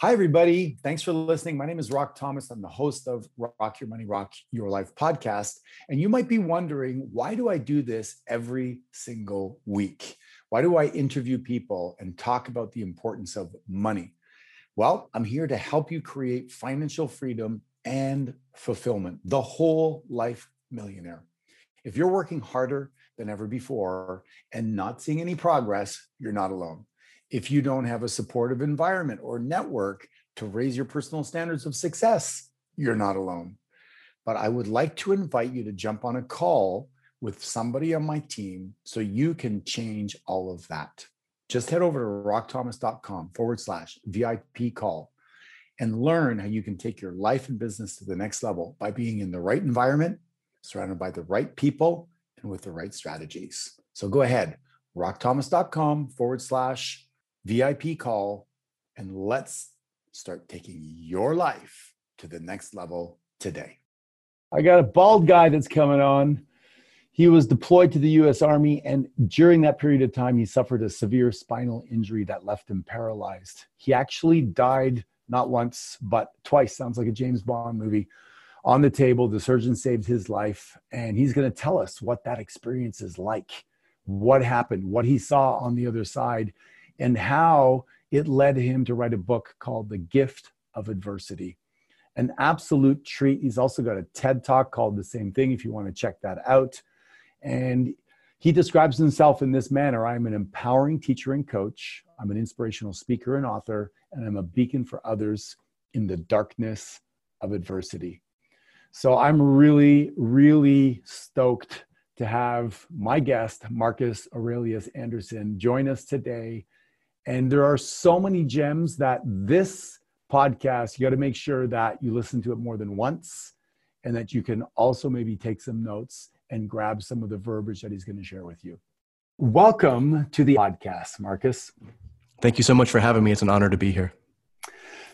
Hi, everybody. Thanks for listening. My name is Rock Thomas. I'm the host of Rock Your Money, Rock Your Life podcast. And you might be wondering, why do I do this every single week? Why do I interview people and talk about the importance of money? Well, I'm here to help you create financial freedom and fulfillment, the whole life millionaire. If you're working harder than ever before and not seeing any progress, you're not alone if you don't have a supportive environment or network to raise your personal standards of success, you're not alone. But I would like to invite you to jump on a call with somebody on my team so you can change all of that. Just head over to rockthomas.com forward slash VIP call and learn how you can take your life and business to the next level by being in the right environment, surrounded by the right people, and with the right strategies. So go ahead, rockthomas.com forward slash VIP call, and let's start taking your life to the next level today. I got a bald guy that's coming on. He was deployed to the US Army, and during that period of time, he suffered a severe spinal injury that left him paralyzed. He actually died not once, but twice. Sounds like a James Bond movie. On the table, the surgeon saved his life, and he's going to tell us what that experience is like, what happened, what he saw on the other side, and how it led him to write a book called The Gift of Adversity. An absolute treat. He's also got a TED talk called the same thing if you want to check that out. And he describes himself in this manner I'm an empowering teacher and coach, I'm an inspirational speaker and author, and I'm a beacon for others in the darkness of adversity. So I'm really, really stoked to have my guest, Marcus Aurelius Anderson, join us today and there are so many gems that this podcast, you got to make sure that you listen to it more than once and that you can also maybe take some notes and grab some of the verbiage that he's going to share with you. Welcome to the podcast, Marcus. Thank you so much for having me. It's an honor to be here.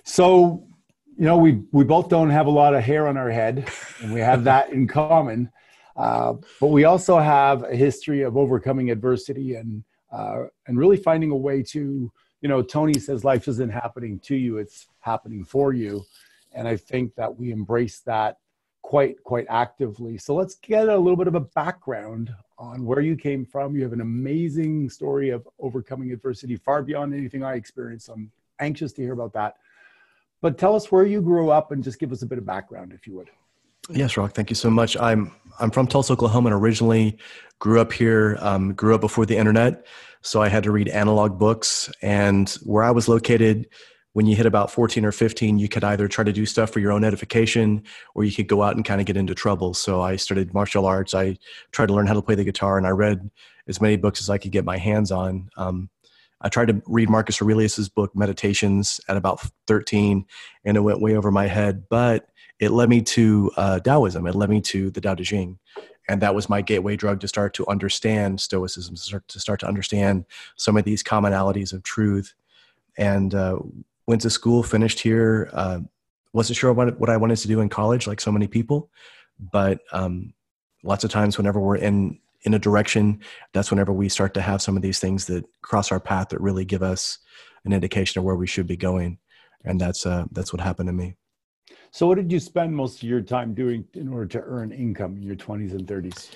So, you know, we we both don't have a lot of hair on our head, and we have that in common. Uh, but we also have a history of overcoming adversity and uh, and really finding a way to you know tony says life isn't happening to you it's happening for you. And i think that we embrace that quite quite actively. So let's get a little bit of a background on where you came from. You have an amazing story of overcoming adversity far beyond anything i experienced. I'm anxious to hear about that. But tell us where you grew up and just give us a bit of background if you would Yes, Rock. Thank you so much. I'm I'm from Tulsa, Oklahoma, and originally grew up here. Um, grew up before the internet, so I had to read analog books. And where I was located, when you hit about 14 or 15, you could either try to do stuff for your own edification, or you could go out and kind of get into trouble. So I started martial arts. I tried to learn how to play the guitar, and I read as many books as I could get my hands on. Um, I tried to read Marcus Aurelius's book Meditations at about 13, and it went way over my head. But it led me to uh, Taoism. It led me to the Tao Te Ching. And that was my gateway drug to start to understand Stoicism, to start to, start to understand some of these commonalities of truth. And uh, went to school, finished here. Uh, wasn't sure what, what I wanted to do in college, like so many people. But um, lots of times, whenever we're in in a direction, that's whenever we start to have some of these things that cross our path that really give us an indication of where we should be going. And that's uh, that's what happened to me. So, what did you spend most of your time doing in order to earn income in your 20s and 30s?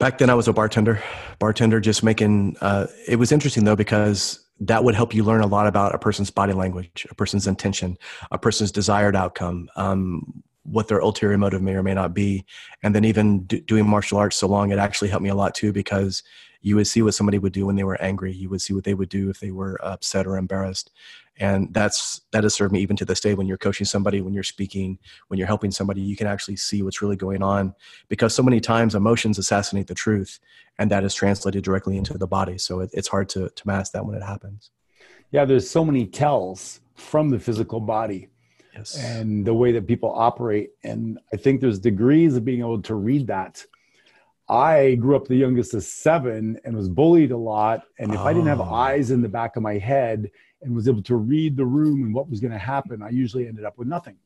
Back then, I was a bartender. Bartender, just making. Uh, it was interesting though because that would help you learn a lot about a person's body language, a person's intention, a person's desired outcome, um, what their ulterior motive may or may not be, and then even do, doing martial arts so long, it actually helped me a lot too because you would see what somebody would do when they were angry. You would see what they would do if they were upset or embarrassed and that's that has served me even to this day when you're coaching somebody when you're speaking when you're helping somebody you can actually see what's really going on because so many times emotions assassinate the truth and that is translated directly into the body so it, it's hard to, to mask that when it happens yeah there's so many tells from the physical body yes. and the way that people operate. And I think there's degrees of being able to read that. I grew up the youngest of seven and was bullied a lot. And if oh. I didn't have oh. eyes in the back of my head and was able to read the room and what was going to happen, I usually ended up with nothing.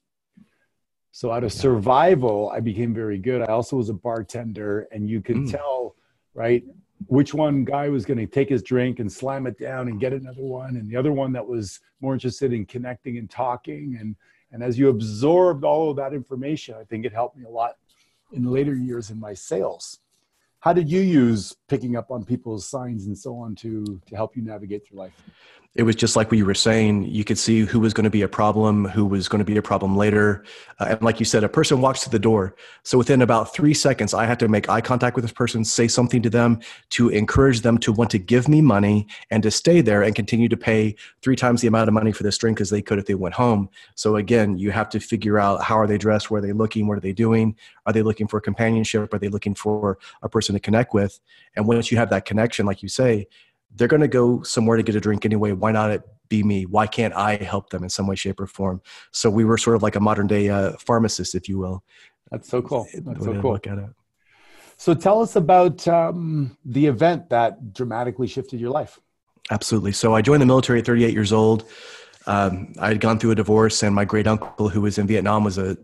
So out of survival, I became very good. I also was a bartender, and you could mm. tell, right, which one guy was going to take his drink and slam it down and get another one, and the other one that was more interested in connecting and talking. And and as you absorbed all of that information, I think it helped me a lot in later years in my sales. How did you use picking up on people's signs and so on to to help you navigate through life? It was just like what you were saying. You could see who was going to be a problem, who was going to be a problem later. Uh, and like you said, a person walks to the door. So within about three seconds, I had to make eye contact with this person, say something to them to encourage them to want to give me money and to stay there and continue to pay three times the amount of money for this drink as they could if they went home. So again, you have to figure out how are they dressed, where are they looking, what are they doing? Are they looking for companionship? Are they looking for a person to connect with? And once you have that connection, like you say, they're going to go somewhere to get a drink anyway. Why not it be me? Why can't I help them in some way, shape, or form? So we were sort of like a modern day uh, pharmacist, if you will. That's so cool. That's so cool. Look at it. So tell us about um, the event that dramatically shifted your life. Absolutely. So I joined the military at 38 years old. Um, I had gone through a divorce, and my great uncle, who was in Vietnam, was a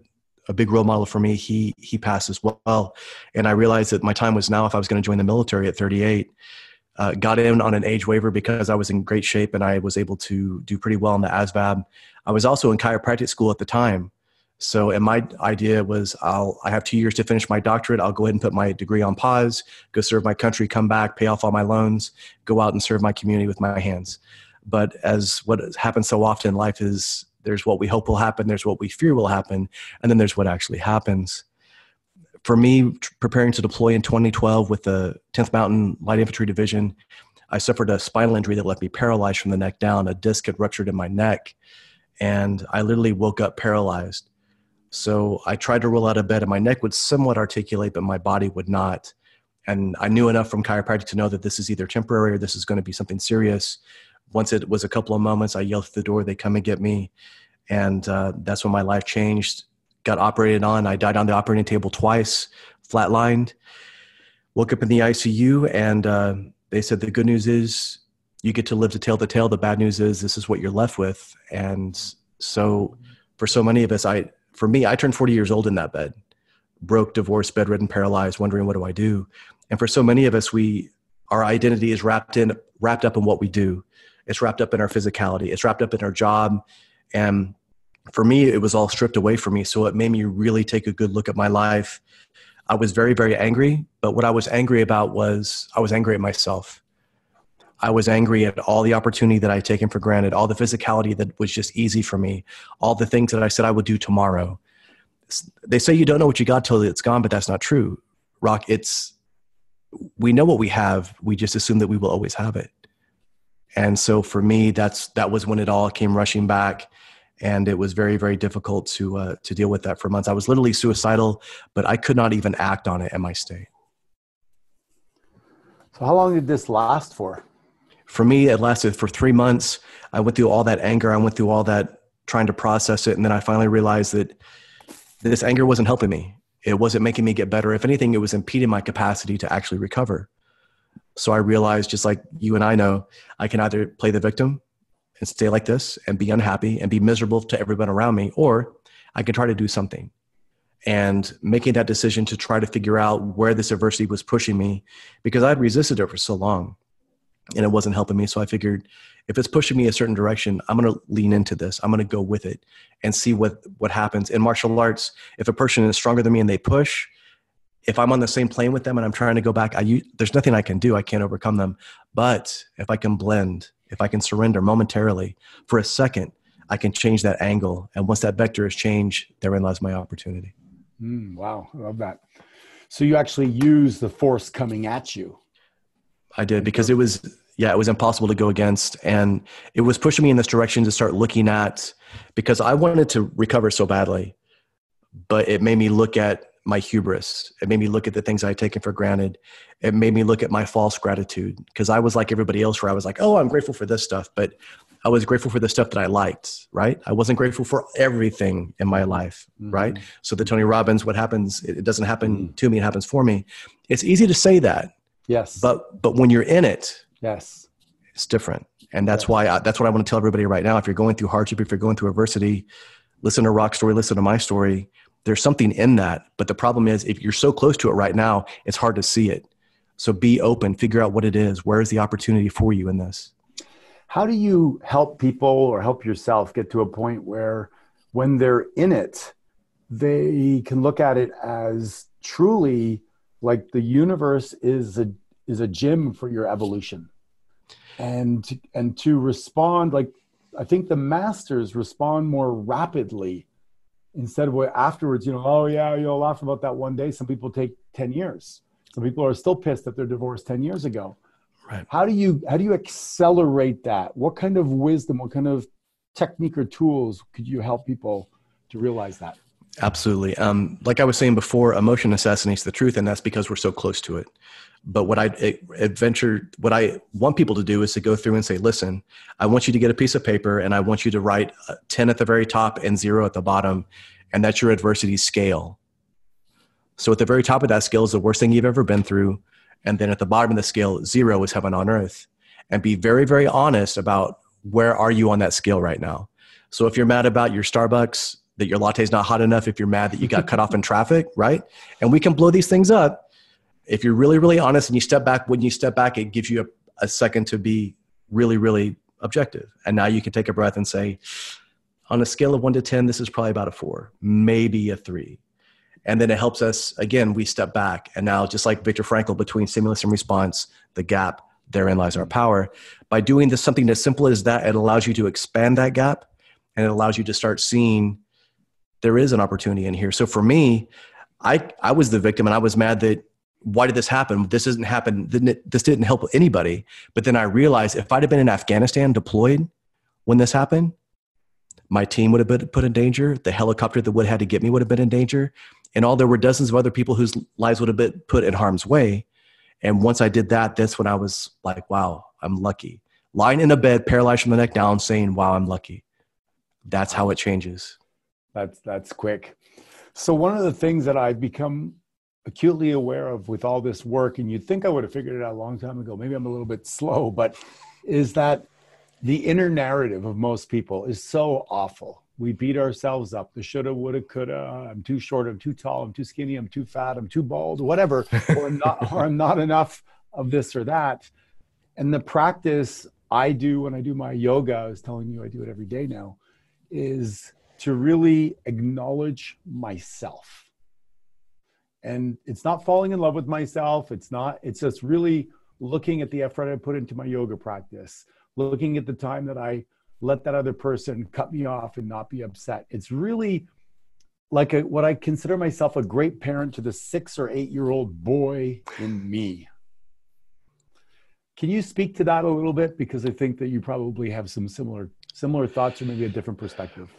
a big role model for me. He he passed as well, and I realized that my time was now if I was going to join the military at 38 uh, got in on an age waiver because I was in great shape and I was able to do pretty well in the ASVAB. I was also in chiropractic school at the time. So, and my idea was I'll, I have two years to finish my doctorate. I'll go ahead and put my degree on pause, go serve my country, come back, pay off all my loans, go out and serve my community with my hands. But as what happens so often in life is there's what we hope will happen, there's what we fear will happen, and then there's what actually happens for me, preparing to deploy in 2012 with the 10th Mountain Light Infantry Division, I suffered a spinal injury that left me paralyzed from the neck down. A disc had ruptured in my neck, and I literally woke up paralyzed. So I tried to roll out of bed, and my neck would somewhat articulate, but my body would not. And I knew enough from chiropractic to know that this is either temporary or this is going to be something serious. Once it was a couple of moments, I yelled through the door, they come and get me. And uh, that's when my life changed got operated on. I died on the operating table twice, flatlined. Woke up in the ICU, and uh, they said the good news is you get to live to tell the tale. The bad news is this is what you're left with. And so, for so many of us, I for me, I turned 40 years old in that bed, broke, divorced, bedridden, paralyzed, wondering what do I do. And for so many of us, we our identity is wrapped in wrapped up in what we do. It's wrapped up in our physicality. It's wrapped up in our job, and for me, it was all stripped away from me. So it made me really take a good look at my life. I was very, very angry, but what I was angry about was I was angry at myself. I was angry at all the opportunity that I had taken for granted, all the physicality that was just easy for me, all the things that I said I would do tomorrow. They say you don't know what you got till it's gone, but that's not true. Rock, it's we know what we have. We just assume that we will always have it. And so for me, that's that was when it all came rushing back and it was very very difficult to uh, to deal with that for months. I was literally suicidal but i could not even act on it in my state. So how long did this last for? For me it lasted for three months. I went through all that anger. I went through all that trying to process it and then i finally realized that this anger wasn't helping me. It wasn't making me get better. If anything it was impeding my capacity to actually recover. So i realized just like you and i know i can either play the victim and stay like this and be unhappy and be miserable to everyone around me, or I can try to do something. And making that decision to try to figure out where this adversity was pushing me because I'd resisted it for so long and it wasn't helping me. So I figured if it's pushing me a certain direction, I'm going to lean into this. I'm going to go with it and see what, what happens. In martial arts, if a person is stronger than me and they push, if I'm on the same plane with them and I'm trying to go back, I, there's nothing I can do. I can't overcome them. But if I can blend if I can surrender momentarily for a second, I can change that angle. And once that vector is changed, therein lies my opportunity. Mm, wow, I love that. So you actually use the force coming at you. I did because it was yeah, it was impossible to go against and it was pushing me in this direction to start looking at because I wanted to recover so badly. But it made me look at my hubris. It made me look at the things I had taken for granted. It made me look at my false gratitude because I was like everybody else, where I was like, "Oh, I'm grateful for this stuff," but I was grateful for the stuff that I liked. Right? I wasn't grateful for everything in my life. Mm-hmm. Right? So the Tony Robbins, what happens? It doesn't happen mm-hmm. to me; it happens for me. It's easy to say that. Yes. But but when you're in it, yes, it's different, and that's why I, that's what I want to tell everybody right now. If you're going through hardship, if you're going through adversity, listen to Rock Story, listen to my story there's something in that. But the problem is, if you're so close to it right now, it's hard to see it. So be open, figure out what it is. Where is the opportunity for you in this? How do you help people or help yourself get to a point where when they're in it, they can look at it as truly like the universe is a is a gym for your evolution and and to respond like i think the masters respond more rapidly instead of what afterwards, you know, oh yeah, you'll laugh about that one day. Some people take 10 years. Some people are still pissed that they're divorced 10 years ago. Right. How do you how do you accelerate that? What kind of wisdom, what kind of technique or tools could you help people to realize that? Absolutely. Um, like I was saying before, emotion assassinates the truth, and that's because we're so close to it. But what I adventure, what I want people to do is to go through and say, "Listen, I want you to get a piece of paper, and I want you to write ten at the very top and zero at the bottom, and that's your adversity scale." So at the very top of that scale is the worst thing you've ever been through, and then at the bottom of the scale, zero is heaven on earth. And be very, very honest about where are you on that scale right now. So if you're mad about your Starbucks that your latte is not hot enough, if you're mad that you got cut off in traffic, right? And we can blow these things up. If you're really, really honest and you step back, when you step back, it gives you a, a second to be really, really objective. And now you can take a breath and say, on a scale of one to 10, this is probably about a four, maybe a three. And then it helps us, again, we step back. And now, just like Viktor Frankl, between stimulus and response, the gap, therein lies our power. By doing this, something as simple as that, it allows you to expand that gap and it allows you to start seeing there is an opportunity in here. So for me, I I was the victim and I was mad that why did this happen? This doesn't happen. This didn't help anybody. But then I realized if I'd have been in Afghanistan deployed when this happened, my team would have been put in danger. The helicopter that would have had to get me would have been in danger. And all there were dozens of other people whose lives would have been put in harm's way. And once I did that, that's when I was like, wow, I'm lucky. Lying in a bed, paralyzed from the neck down, saying, wow, I'm lucky. That's how it changes. That's that's quick. So one of the things that I've become acutely aware of with all this work, and you'd think I would have figured it out a long time ago. Maybe I'm a little bit slow, but is that the inner narrative of most people is so awful. We beat ourselves up. The shoulda, woulda, coulda. I'm too short. I'm too tall. I'm too skinny. I'm too fat. I'm too bald. Whatever. or I'm not. or I'm not enough of this or that. And the practice I do when I do my yoga, I was telling you I do it every day now, is to really acknowledge myself. And it's not falling in love with myself. It's not, it's just really looking at the effort I put into my yoga practice, looking at the time that I let that other person cut me off and not be upset. It's really like a, what I consider myself a great parent to the six or eight year old boy in me. Can you speak to that a little bit? Because I think that you probably have some similar similar thoughts or maybe a different perspective.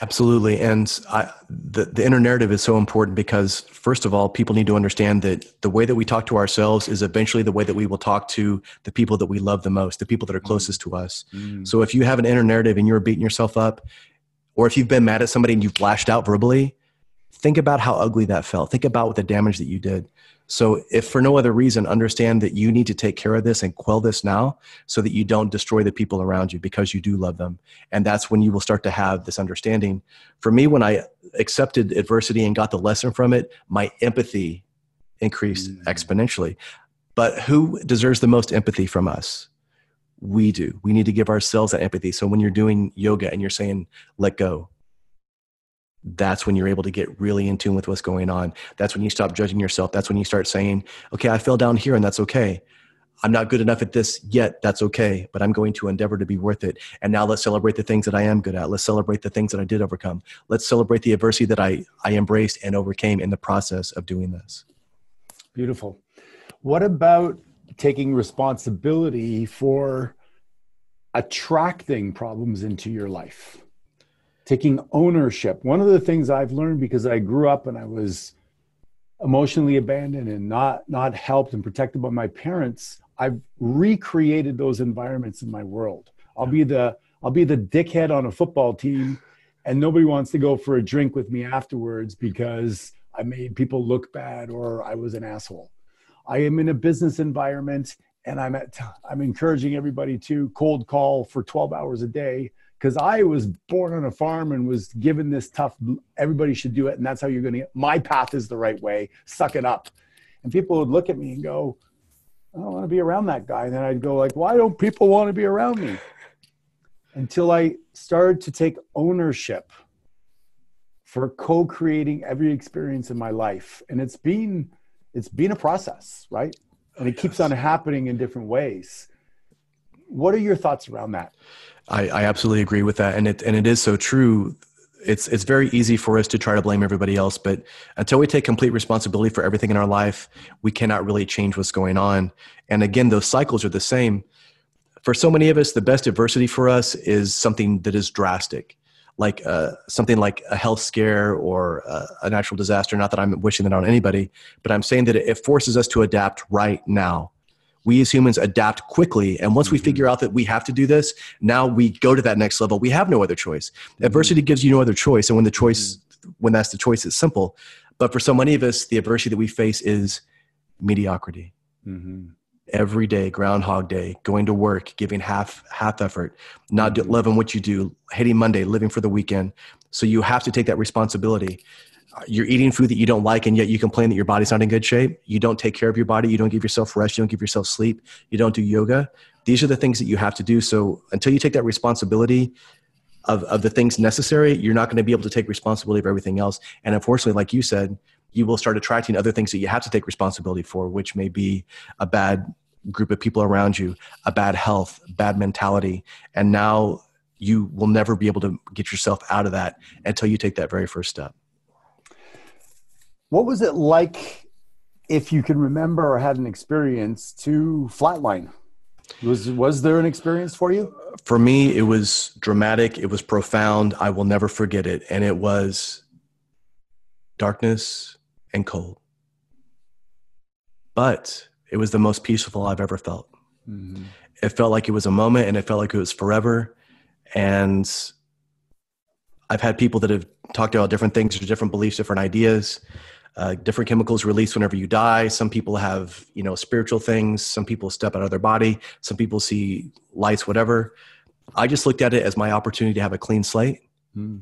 Absolutely. And I, the, the inner narrative is so important because, first of all, people need to understand that the way that we talk to ourselves is eventually the way that we will talk to the people that we love the most, the people that are mm. closest to us. Mm. So if you have an inner narrative and you're beating yourself up, or if you've been mad at somebody and you've lashed out verbally, think about how ugly that felt. Think about what the damage that you did. So, if for no other reason, understand that you need to take care of this and quell this now so that you don't destroy the people around you because you do love them. And that's when you will start to have this understanding. For me, when I accepted adversity and got the lesson from it, my empathy increased mm-hmm. exponentially. But who deserves the most empathy from us? We do. We need to give ourselves that empathy. So, when you're doing yoga and you're saying, let go, that's when you're able to get really in tune with what's going on. That's when you stop judging yourself. That's when you start saying, okay, I fell down here and that's okay. I'm not good enough at this yet. That's okay, but I'm going to endeavor to be worth it. And now let's celebrate the things that I am good at. Let's celebrate the things that I did overcome. Let's celebrate the adversity that I, I embraced and overcame in the process of doing this. Beautiful. What about taking responsibility for attracting problems into your life? Taking ownership. One of the things I've learned because I grew up and I was emotionally abandoned and not not helped and protected by my parents, I've recreated those environments in my world. I'll be the I'll be the dickhead on a football team and nobody wants to go for a drink with me afterwards because I made people look bad or I was an asshole. I am in a business environment and I'm at I'm encouraging everybody to cold call for 12 hours a day because I was born on a farm and was given this tough, everybody should do it. And that's how you're going to get my path is the right way. Suck it up. And people would look at me and go, I don't want to be around that guy. And then I'd go like, why don't people want to be around me? Until I started to take ownership for co-creating every experience in my life. And it's been, it's been a process, right? And it oh, keeps on happening in different ways. What are your thoughts around that? I, I absolutely agree with that, and it and it is so true. It's it's very easy for us to try to blame everybody else, but until we take complete responsibility for everything in our life, we cannot really change what's going on. And again, those cycles are the same. For so many of us, the best adversity for us is something that is drastic, like uh, something like a health scare or uh, a natural disaster. Not that I'm wishing that on anybody, but I'm saying that it forces us to adapt right now we as humans adapt quickly. And once we mm-hmm. figure out that we have to do this, now we go to that next level. We have no other choice. Mm-hmm. Adversity gives you no other choice. And when the choice, mm-hmm. when that's the choice, it's simple. But for so many of us, the adversity that we face is mediocrity. Mm-hmm. Every day, Groundhog Day, going to work, giving half half effort, not mm-hmm. loving what you do, hating Monday, living for the weekend. So you have to take that responsibility you're eating food that you don't like and yet you complain that your body's not in good shape. You don't take care of your body. You don't give yourself rest. You don't give yourself sleep. You don't do yoga. These are the things that you have to do. So until you take that responsibility of, of the things necessary you're not going to be able to take responsibility for everything else. And unfortunately like you said you will start attracting other things that you have to take responsibility for which may be a bad group of people around you a bad health bad mentality. And now you will never be able to get yourself out of that until you take that very first step what was it like, if you can remember or had an experience, to flatline? Was was there an experience for you? For me, it was dramatic. It was profound. I will never forget it, and it was darkness and cold. But it was the most peaceful I've ever felt. Mm-hmm. It felt like it was a moment, and it felt like it was forever. And I've had people that have talked about different things, or different beliefs, different ideas uh, different chemicals released whenever you die. Some people have, you know, spiritual things. Some people step out of their body. Some people see lights, whatever. I just looked at it as my opportunity to have a clean slate, mm.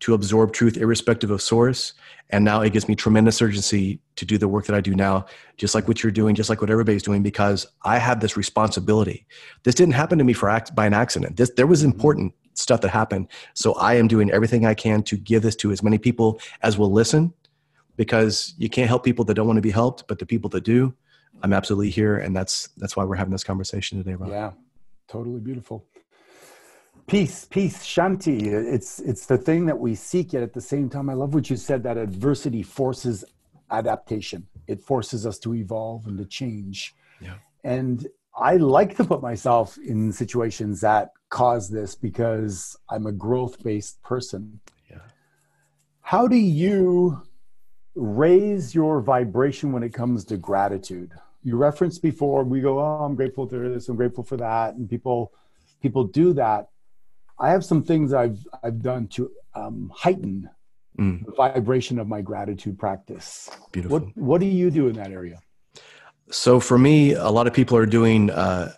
to absorb truth irrespective of source. And now it gives me tremendous urgency to do the work that I do now, just like what you're doing, just like what everybody's doing, because I have this responsibility. This didn't happen to me for act, by an accident. This there was hmm. important stuff that happened. So I am doing everything I can to give this to as many people as will listen because you can't help people that don't want to be helped, but the people that do, I'm absolutely here, and that's that's why we're having this conversation today, Rob. Yeah, totally beautiful. Peace, peace, shanti. It's it's the thing that we seek. Yet at the same time, I love what you said that adversity forces adaptation. It forces us to evolve and to change. Yeah. And I like to put myself in situations that cause this because I'm a growth based person. Yeah. How do you raise your vibration when it comes to gratitude. You referenced before, we go, oh, I'm grateful for this, I'm grateful for that, and people people do that. I have some things I've I've done to um, heighten mm. the vibration of my gratitude practice. Beautiful. What what do you do in that area? So for me, a lot of people are doing uh,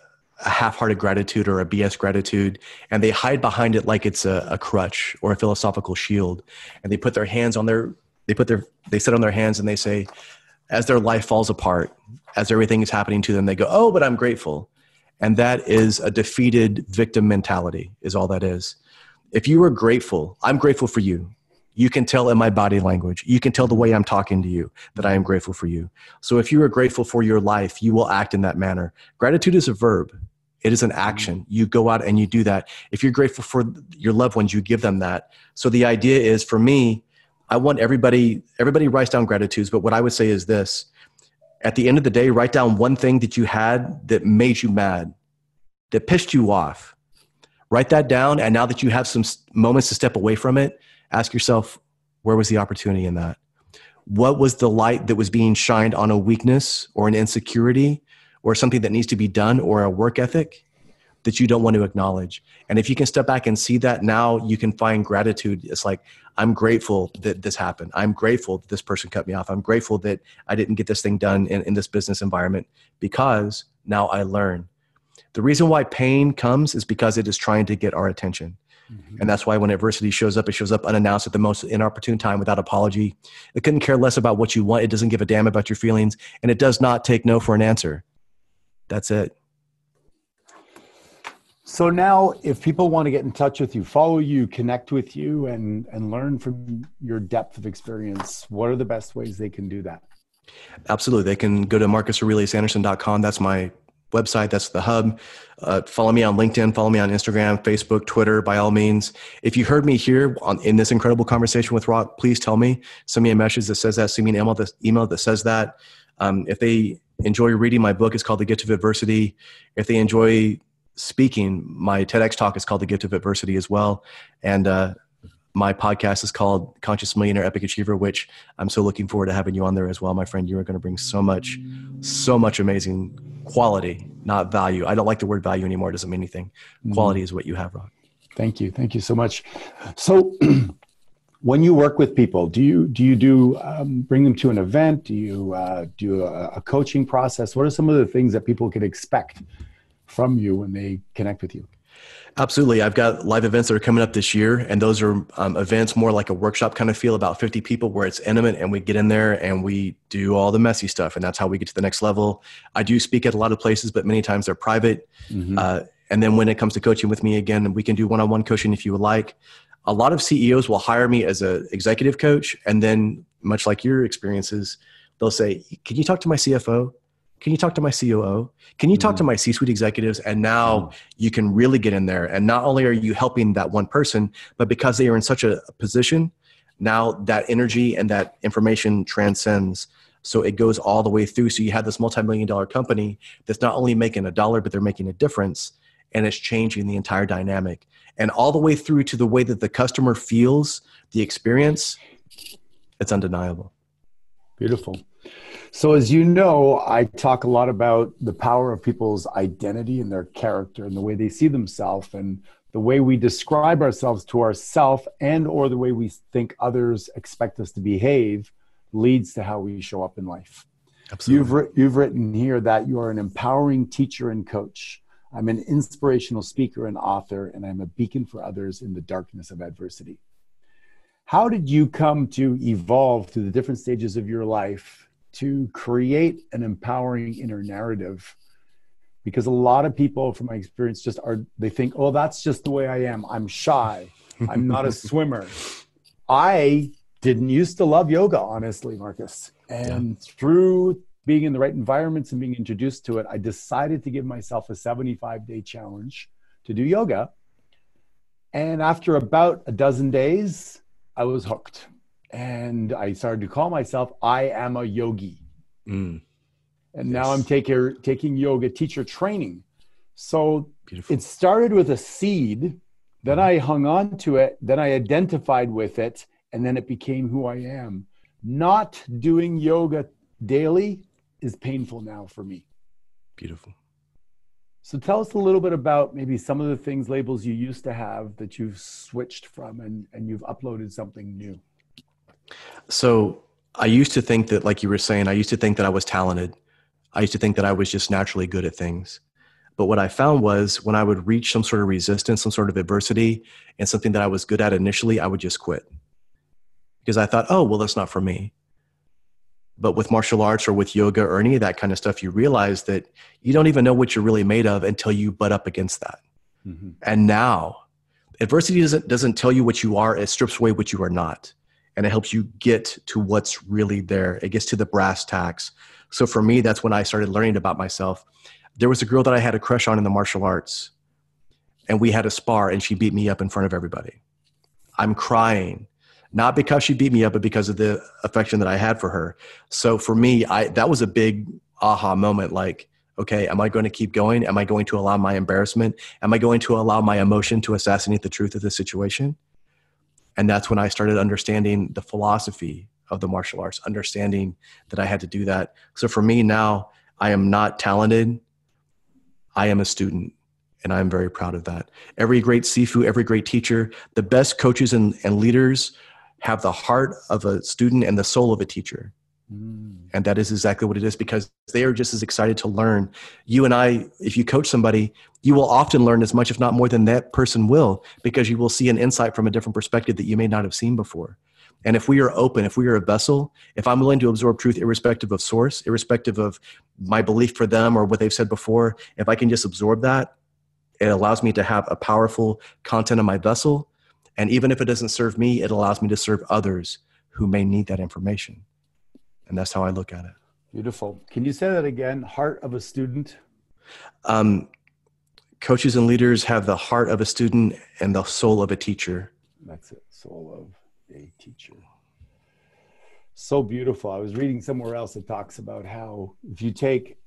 a half-hearted gratitude or a BS gratitude, and they hide behind it like it's a, a crutch or a philosophical shield, and they put their hands on their they put their they sit on their hands and they say as their life falls apart as everything is happening to them they go oh but i'm grateful. And that is a defeated victim mentality is all that is. If you are grateful i'm grateful for you. You can tell in my body language. You can tell the way i'm talking to you that i am grateful for you. So if you are grateful for your life you will act in that manner. Gratitude is a verb. It is an action. You go out and you do that. If you're grateful for your loved ones you give them that. So the idea is for me I want everybody, everybody writes down gratitudes, but what I would say is this at the end of the day, write down one thing that you had that made you mad, that pissed you off. Write that down. And now that you have some moments to step away from it, ask yourself, where was the opportunity in that? what was the light that was being shined on a weakness or an insecurity or something that needs to be done or a work ethic that you don't want to acknowledge. And if you can step back and see that now, you can find gratitude. It's like, I'm grateful that this happened. I'm grateful that this person cut me off. I'm grateful that I didn't get this thing done in, in this business environment because now I learn. The reason why pain comes is because it is trying to get our attention. Mm-hmm. And that's why when adversity shows up, it shows up unannounced at the most inopportune time without apology. It couldn't care less about what you want. It doesn't give a damn about your feelings. And it does not take no for an answer. That's it. So now, if people want to get in touch with you, follow you, connect with you, and and learn from your depth of experience, what are the best ways they can do that? Absolutely, they can go to marcusaureliusanderson.com. That's my website. That's the hub. Uh, follow me on LinkedIn. Follow me on Instagram, Facebook, Twitter. By all means, if you heard me here on, in this incredible conversation with Rock, please tell me. Send me a message that says that. Send me an email that, email that says that. Um, if they enjoy reading my book, it's called The Gift of Adversity. If they enjoy speaking, my TEDx talk is called The Gift of Adversity as well. And uh, my podcast is called Conscious Millionaire Epic Achiever, which I'm so looking forward to having you on there as well, my friend. You are going to bring so much, so much amazing quality, not value. I don't like the word value anymore. It doesn't mean anything. Mm-hmm. Quality is what you have, Rock. Thank you. Thank you so much. So, when you work with people, do you do you do um, bring them to an event? Do you uh, do a, a coaching process? What are some of the things that people can expect from you when they connect with you? Absolutely. I've got live events that are coming up this year, and those are um, events more like a workshop kind of feel, about 50 people, where it's intimate and we get in there and we do all the messy stuff, and that's how we get to the next level. I do speak at a lot of places, but many times they're private. Mm-hmm. Uh, and then when it comes to coaching with me again, we can do one on one coaching if you would like. A lot of CEOs will hire me as an executive coach, and then, much like your experiences, they'll say, Can you talk to my CFO? Can you talk to my COO? Can you talk mm-hmm. to my C suite executives? And now mm-hmm. you can really get in there. And not only are you helping that one person, but because they are in such a, position, now that energy and that information transcends. So it goes all the way through. So you have this multi million dollar company that's not only making a dollar, but they're making a difference. And it's changing the entire dynamic. And all the way through to the way that the customer feels the experience, it's undeniable. Beautiful. So, as you know, I talk a lot about the power of people's identity and their character and the way they see themselves and the way we describe ourselves to ourselves and or the way we think others expect us to behave leads to how we show up in life. Absolutely. You've, you've written here that you are an empowering teacher and coach. I'm an inspirational speaker and author, and I'm a beacon for others in the darkness of adversity. How did you come to evolve through the different stages of your life to create an empowering inner narrative. Because a lot of people from my experience just are they think oh that's just the way i am. I'm shy. I'm not a swimmer. I didn't used to love yoga honestly marcus. And yeah. through being in the right environments and being introduced to it i decided to give myself a 75 day challenge to do yoga. And after about a dozen days i was hooked and I started to call myself I am a yogi. Mm. And yes. now I'm taking taking yoga teacher training. So Beautiful. it started with a seed, then mm. I hung on to it, then I identified with it, and then it became who I am. Not doing yoga daily is painful now for me. Beautiful. So tell us a little bit about maybe some of the things labels you used to have that you've switched from and, and you've uploaded something new. So I used to think that, like you were saying, I used to think that I was talented. I used to think that I was just naturally good at things. But what I found was when I would reach some sort of resistance, some sort of adversity, and something that I was good at initially, I would just quit. Because I thought, oh, well, that's not for me. But with martial arts or with yoga or any of that kind of stuff, you realize that you don't even know what you're really made of until you butt up against that. Mm-hmm. And now, adversity doesn't, doesn't tell you what you are, it strips away what you are not and it helps you get to what's really there. It gets to the brass tacks. So for me, that's when I started learning about myself. There was a girl that I had a crush on in the martial arts, and we had a spar, and she beat me up in front of everybody. I'm crying, not because she beat me up, but because of the affection that I had for her. So for me, I that was a big aha moment. Like, okay, am I going to keep going? Am I going to allow my embarrassment? Am I going to allow my emotion to assassinate the truth of the situation? And that's when I started understanding the philosophy of the martial arts, understanding that I had to do that. So for me now, I am not talented. I am a student, and I'm very proud of that. Every great Sifu, every great teacher, the best coaches and, and leaders have the heart of a student and the soul of a teacher. Mm. And that is exactly what it is because they are just as excited to learn. You and I, if you coach somebody, you will often learn as much, if not more, than that person will because you will see an insight from a different perspective that you may not have seen before. And if we are open, if we are a vessel, if I'm willing to absorb truth irrespective of source, irrespective of my belief for them or what they've said before, if I can just absorb that, it allows me to have a powerful content in my vessel. And even if it doesn't serve me, it allows me to serve others who may need that information. And that's how I look at it. Beautiful. Can you say that again? Heart of a student? Um, coaches and leaders have the heart of a student and the soul of a teacher. That's it. Soul of a teacher. So beautiful. I was reading somewhere else that talks about how if you take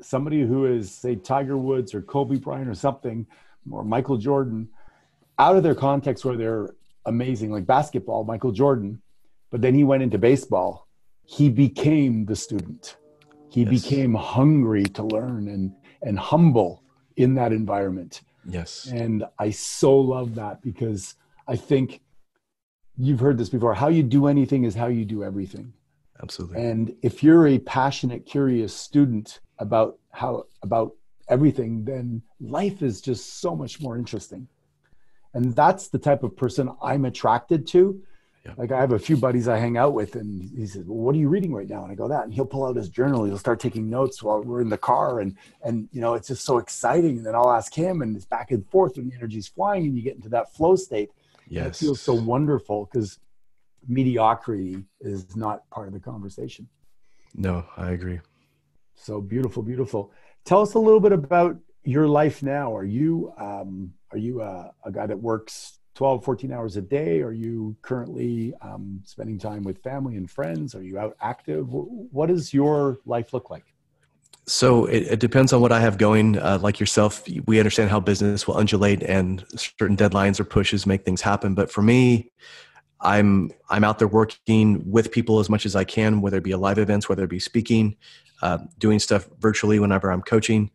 somebody who is, say, Tiger Woods or Kobe Bryant or something, or Michael Jordan, out of their context where they're amazing, like basketball, Michael Jordan, but then he went into baseball he became the student. He yes. became hungry to learn and, and humble in that environment. Yes. And I so love that because I think you've heard this before. How you do anything is how you do everything. Absolutely. And if you're a passionate, curious student about how about everything, then life is just so much more interesting. And that's the type of person I'm attracted to Like I have a few buddies I hang out with, and he says, well, "What are you reading right now?" And I go, "That." And he'll pull out his journal. He'll start taking notes while we're in the car, and and you know, it's just so exciting. And then I'll ask him, and it's back and forth, and the energy's flying, and you get into that flow state. Yes, it feels so wonderful because mediocrity is not part of the conversation. No, I agree. So beautiful, beautiful. Tell us a little bit about your life now. Are you um, are you a, a guy that works 12, 14 hours a day? Are you currently um, spending time with family and friends? Are you out active? What does your life look like? So it, it depends on what I have going. Uh, like yourself, we understand how business will undulate and certain deadlines or pushes make things happen. But for me, I'm I'm out there working with people as much as I can, whether it be a live events, whether it be speaking, uh, doing stuff virtually whenever I'm coaching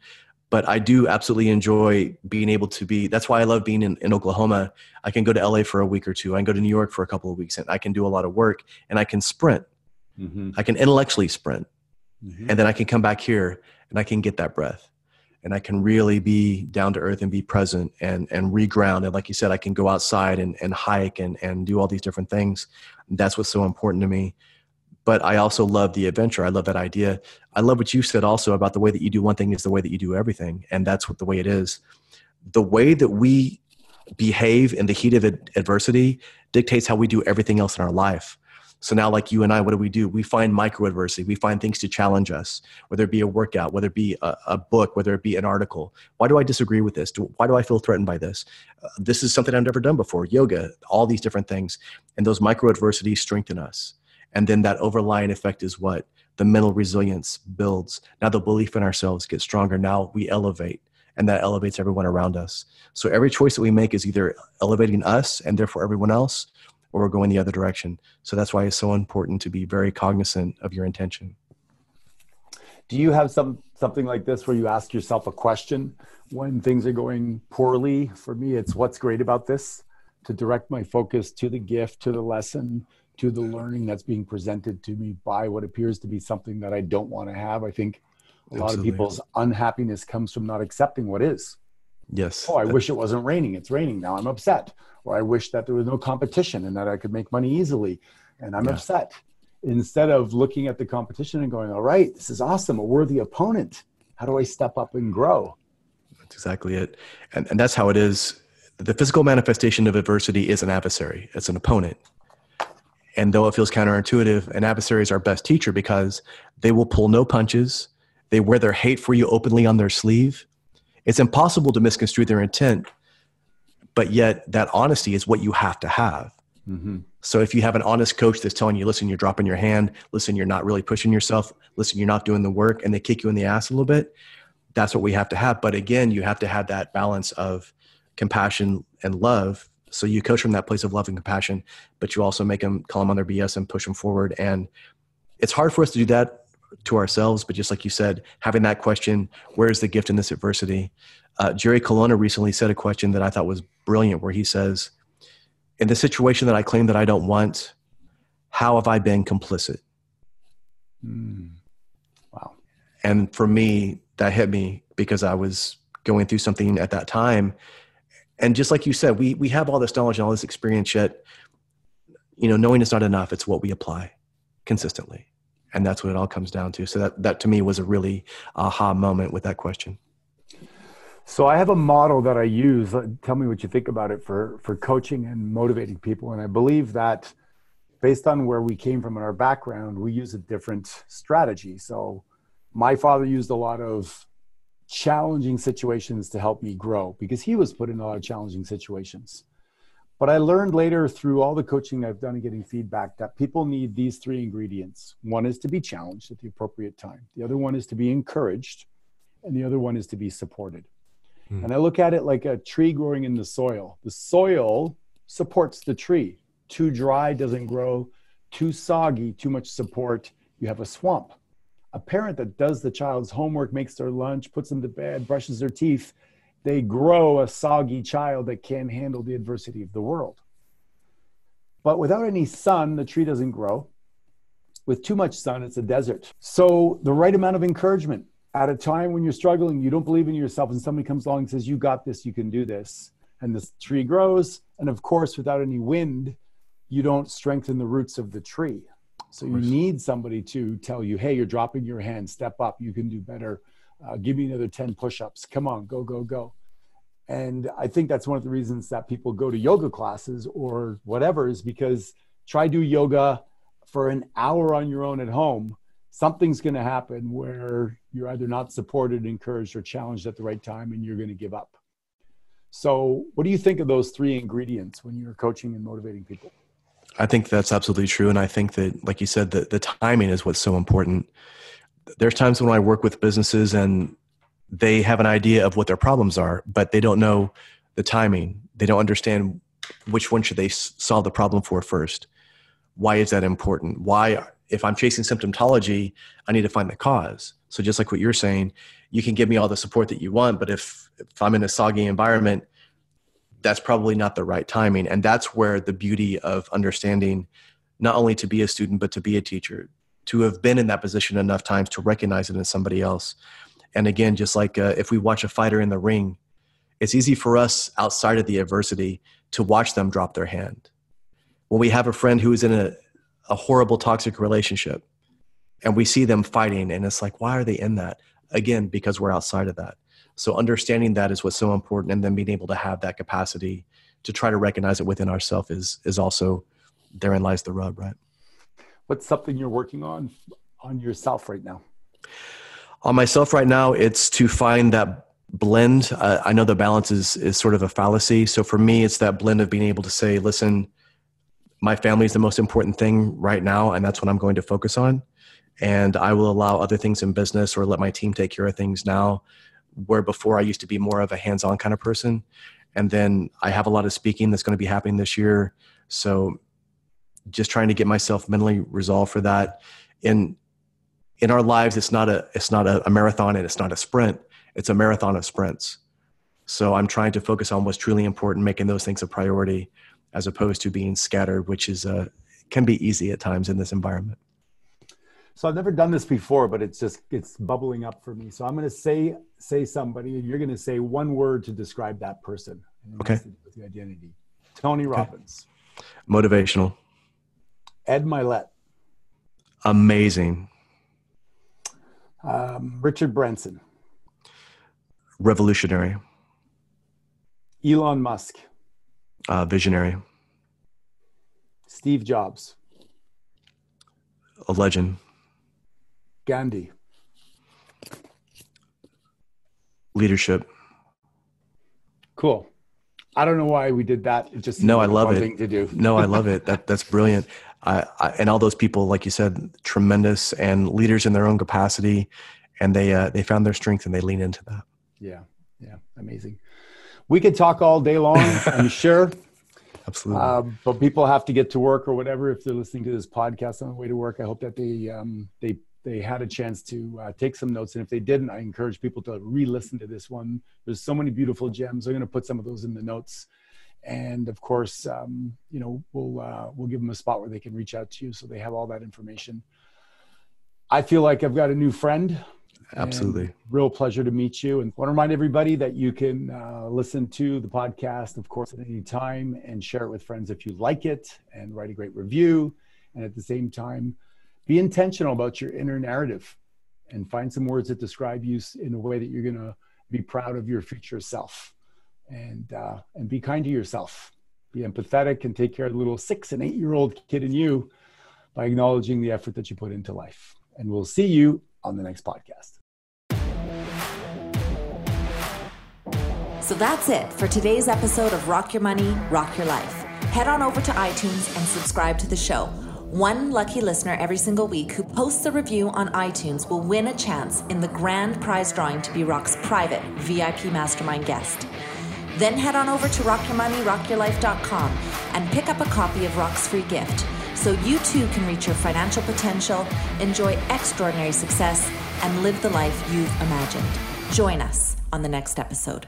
but I do absolutely enjoy being able to be. That's why I love being in, in Oklahoma. I can go to LA for a week or two. I can go to New York for a couple of weeks, and I can do a lot of work, and I can sprint. Mm-hmm. I can intellectually sprint, mm-hmm. and then I can come back here and I can get that breath, and I can really be down to earth and be present and and reground. And like you said, I can go outside and and hike and and do all these different things. That's what's so important to me but I also love the adventure. I love that idea. I love what you said also about the way that you do one thing is the way that you do everything. And that's what the way it is. The way that we behave in the heat of adversity dictates how we do everything else in our life. So now, like you and I, what do we do? We find micro adversity. We find things to challenge us, whether it be a workout, whether it be a, a book, whether it be an article. Why do I disagree with this? Do, why do I feel threatened by this? Uh, this is something I've never done before. Yoga, all these different things. And those micro adversities strengthen us. And then that overlying effect is what? The mental resilience builds. Now the belief in ourselves gets stronger. Now we elevate, and that elevates everyone around us. So every choice that we make is either elevating us and therefore everyone else, or we're going the other direction. So that's why it's so important to be very cognizant of your intention. Do you have some something like this where you ask yourself a question when things are going poorly? For me, it's what's great about this to direct my focus to the gift, to the lesson, to the learning that's being presented to me by what appears to be something that I don't want to have. I think a Absolutely. lot of people's unhappiness comes from not accepting what is. Yes. Oh, I wish it wasn't raining. It's raining now. I'm upset. Or I wish that there was no competition and that I could make money easily. And I'm yeah. upset. Instead of looking at the competition and going, all right, this is awesome, a worthy opponent. How do I step up and grow? That's exactly it. And, and that's how it is. The physical manifestation of adversity is an adversary, it's an opponent. And though it feels counterintuitive, an adversary is our best teacher because they will pull no punches. They wear their hate for you openly on their sleeve. It's impossible to misconstrue their intent, but yet that honesty is what you have to have. Mm-hmm. So if you have an honest coach that's telling you, listen, you're dropping your hand, listen, you're not really pushing yourself, listen, you're not doing the work, and they kick you in the ass a little bit, that's what we have to have. But again, you have to have that balance of compassion and love So you coach from that place of love and compassion, but you also make them call them on their BS and push them forward. And it's hard for us to do that to ourselves, but just like you said, having that question, where's the gift in this adversity? Uh, Jerry Colonna recently said a question that I thought was brilliant, where he says, in the situation that I claim that I don't want, how have I been complicit? Mm. Wow. And for me, that hit me because I was going through something at that time. And just like you said, we we have all this knowledge and all this experience, yet you know, knowing is not enough. It's what we apply consistently. And that's what it all comes down to. So that that to me was a really aha moment with that question. So I have a model that I use. Tell me what you think about it for for coaching and motivating people. And I believe that based on where we came from in our background, we use a different strategy. So my father used a lot of challenging situations to help me grow because he was put in a lot of challenging situations. But I learned later through all the coaching I've done and getting feedback that people need these three ingredients. One is to be challenged at the appropriate time, the other one is to be encouraged, and the other one is to be supported. Mm. And I look at it like a tree growing in the soil. The soil supports the tree. Too dry doesn't grow, too soggy, too much support, you have a swamp a parent that does the child's homework, makes their lunch, puts them to bed, brushes their teeth, they grow a soggy child that can't handle the adversity of the world. But without any sun, the tree doesn't grow. With too much sun, it's a desert. So, the right amount of encouragement at a time when you're struggling, you don't believe in yourself, and somebody comes along and says, You got this, you can do this. And the tree grows. And of course, without any wind, you don't strengthen the roots of the tree. So you need somebody to tell you, hey, you're dropping your hand, step up, you can do better. Uh, give me another 10 push ups. Come on, go, go, go. And I think that's one of the reasons that people go to yoga classes or whatever is because try do yoga for an hour on your own at home. Something's going to happen where you're either not supported, encouraged, or challenged at the right time, and you're going to give up. So, what do you think of those three ingredients when you're coaching and motivating people? I think that's absolutely true. And I think that, like you said, that the timing is what's so important. There's times when I work with businesses and they have an idea of what their problems are, but they don't know the timing. They don't understand which one should they solve the problem for first. Why is that important? Why, if I'm chasing symptomatology, I need to find the cause. So just like what you're saying, you can give me all the support that you want, but if, if I'm in a soggy environment, that's probably not the right timing. And that's where the beauty of understanding not only to be a student, but to be a teacher, to have been in that position enough times to recognize it in somebody else. And again, just like uh, if we watch a fighter in the ring, it's easy for us outside of the adversity to watch them drop their hand. When we have a friend who is in a, a horrible toxic relationship and we see them fighting, and it's like, why are they in that? Again, because we're outside of that. So understanding that is what's so important, and then being able to have that capacity to try to recognize it within ourselves is is also therein lies the rub, right? What's something you're working on on yourself right now? On myself right now, it's to find that blend. Uh, I know the balance is is sort of a fallacy. So for me, it's that blend of being able to say, listen, my family is the most important thing right now, and that's what I'm going to focus on. And I will allow other things in business or let my team take care of things now where before I used to be more of a hands on kind of person. And then I have a lot of speaking that's going to be happening this year. So just trying to get myself mentally resolved for that. In in our lives, it's not a it's not a, a marathon and it's not a sprint. It's a marathon of sprints. So I'm trying to focus on what's truly important, making those things a priority, as opposed to being scattered, which is uh, can be easy at times in this environment. So I've never done this before, but it's just it's bubbling up for me. So I'm going to say say somebody, and you're going to say one word to describe that person. Okay. With the identity. Tony okay. Robbins. Motivational. Ed Mylett. Amazing. Um, Richard Branson. Revolutionary. Elon Musk. Uh, visionary. Steve Jobs. A legend. Gandhi? Leadership. Cool. I don't know why we did that. It just no, I love it. Thing to do. no, I love it. That that's brilliant. I, I, and all those people, like you said, tremendous and leaders in their own capacity, and they uh, they found their strength and they lean into that. Yeah, yeah, amazing. We could talk all day long. I'm sure. Absolutely. Um, but people have to get to work or whatever. If they're listening to this podcast on the way to work, I hope that they um, they they had a chance to uh, take some notes. And if they didn't, I encourage people to re-listen to this one. There's so many beautiful gems. I'm going to put some of those in the notes. And of course, um, you know, we'll uh, we'll give them a spot where they can reach out to you, so they have all that information. I feel like I've got a new friend. Absolutely. Real pleasure to meet you. And want to remind everybody that you can uh, listen to the podcast, of course, at any time and share it with friends if you like it and write a great review. And at the same time, be intentional about your inner narrative and find some words that describe you in a way that you're going to be proud of your future self. And uh, and be kind to yourself. Be empathetic and take care of the little six and eight year old kid in you by acknowledging the effort that you put into life. And we'll see you on the next podcast. So that's it for today's episode of rock your money rock your life. Head on over to itunes and subscribe to the show one lucky listener every single week who posts a review on iTunes will win a chance in the grand prize drawing to be Rock's private VIP mastermind guest. Then head on over to rockyourmoneyrockyourlife.com and pick up a copy of Rock's free gift so you too can reach your financial potential, enjoy extraordinary success, and live the life you've imagined. Join us on the next episode.